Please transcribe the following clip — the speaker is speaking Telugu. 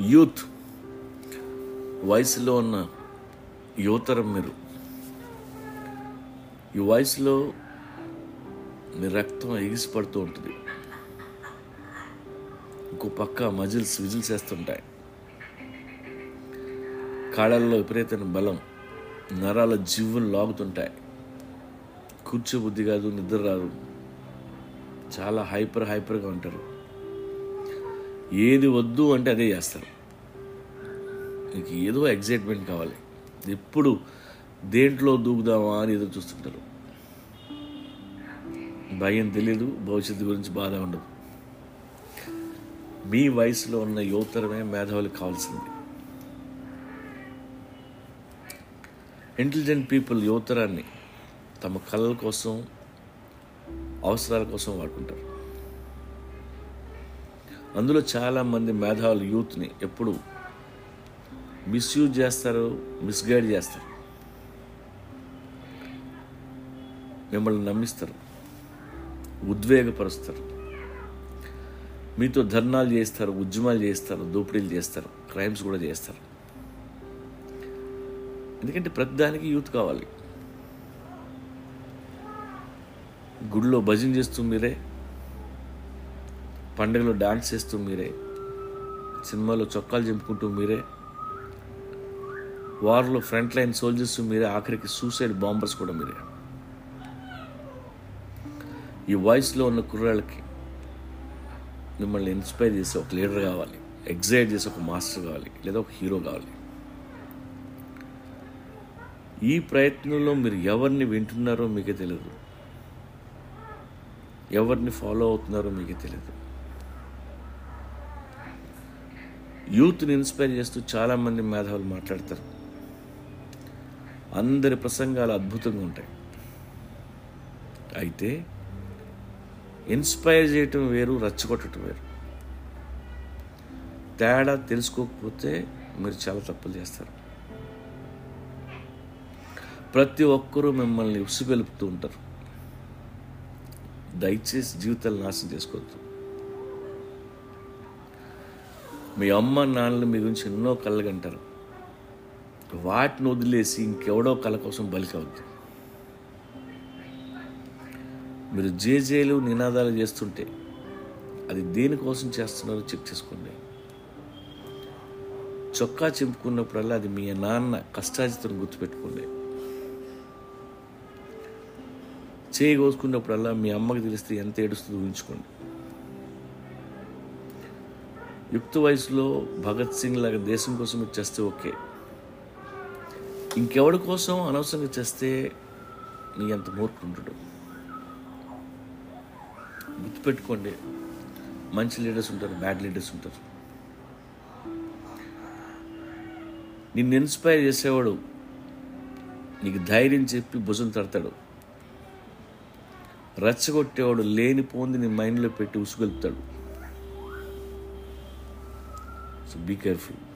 యూత్. వయసులో ఉన్న యువతరం మీరు. ఈ వయసులో మీ రక్తం ఎగిసిపడుతూ ఉంటుంది. ఇంకో పక్క మజిల్స్ విజిల్స్ వేస్తుంటాయి. కాళ్ళల్లో విపరీతమైన బలం నరాల జీవులు లాగుతుంటాయి. కూర్చో బుద్ధి కాదు నిద్ర రాదు. చాలా హైపర్ హైపర్గా ఉంటారు. ఏది వద్దు అంటే అదే చేస్తారు. మీకు ఏదో ఎగ్జైట్మెంట్ కావాలి. ఎప్పుడు దేంట్లో దూకుదామా అని ఎదురు చూస్తుంటారు. భయం తెలియదు భవిష్యత్తు గురించి బాధ ఉండదు. మీ వయసులో ఉన్న యువతరమే మేధావులకు కావాల్సింది. ఇంటెలిజెంట్ పీపుల్ యువతరాన్ని తమ కళల కోసం అవసరాల కోసం వాడుకుంటారు. అందులో చాలామంది మేధావులు యూత్ని ఎప్పుడు మిస్యూజ్ చేస్తారు మిస్గైడ్ చేస్తారు. మిమ్మల్ని నమ్మిస్తారు. ఉద్వేగపరుస్తారు. మీతో ధర్నాలు చేస్తారు ఉద్యమాలు చేస్తారు దోపిడీలు చేస్తారు క్రైమ్స్ కూడా చేస్తారు. ఎందుకంటే ప్రతిదానికి యూత్ కావాలి. గుడిలో భజన చేస్తూ మీరే. పండుగలో డాన్స్ చేస్తూ మీరే సినిమాలో చొక్కాలు చింపుకుంటూ మీరే వార్లో ఫ్రంట్ లైన్ సోల్జర్స్ మీరే ఆఖరికి సూసైడ్ బాంబర్స్ కూడా మీరే. ఈ వాయిస్లో ఉన్న కుర్రాళ్ళకి మిమ్మల్ని ఇన్స్పైర్ చేసే ఒక లీడర్ కావాలి ఎగ్జైట్ చేసే ఒక మాస్టర్ కావాలి లేదా ఒక హీరో కావాలి. ఈ ప్రయత్నంలో మీరు ఎవరిని వింటున్నారో మీకే తెలియదు ఎవరిని ఫాలో అవుతున్నారో మీకే తెలియదు యూత్ని ఇన్స్పైర్ చేస్తూ చాలామంది మేధావులు మాట్లాడతారు. అందరి ప్రసంగాలు అద్భుతంగా ఉంటాయి. అయితే ఇన్స్పైర్ చేయటం వేరు రచ్చగొట్టడం వేరు. తేడా తెలుసుకోకపోతే మీరు చాలా తప్పులు చేస్తారు. ప్రతి ఒక్కరూ మిమ్మల్ని ఉసుగెలుపుతూ ఉంటారు. దయచేసి జీవితాలు నాశనం చేసుకోవద్దు. మీ అమ్మ నాన్నలు మీ గురించి ఎన్నో కళ్ళగంటారు వాటిని వదిలేసి ఇంకెవడో కళ కోసం బలికవద్దు మీరు జేజేలు నినాదాలు చేస్తుంటే అది దేనికోసం చేస్తున్నారో చెక్ చేసుకోండి. చొక్కా చింపుకున్నప్పుడల్లా అది మీ నాన్న కష్టాజితం గుర్తుపెట్టుకోండి. చేయి కోసుకున్నప్పుడల్లా మీ అమ్మకి తెలిస్తే ఎంత ఏడుస్తుందో ఊహించుకోండి. యుక్త వయసులో భగత్ సింగ్ లాగా దేశం కోసం మీరు చేస్తే ఓకే. ఇంకెవడి కోసం అనవసరంగా చేస్తే నీ అంత మూర్ఖుంటాడు. గుర్తుపెట్టుకోండి మంచి లీడర్స్ ఉంటారు బ్యాడ్ లీడర్స్ ఉంటారు. నిన్ను ఇన్స్పైర్ చేసేవాడు నీకు ధైర్యం చెప్పి భుజం తడతాడు. రచ్చగొట్టేవాడు లేని పోంది నీ మైండ్లో పెట్టి ఉసుగొలుపుతాడు. So be careful.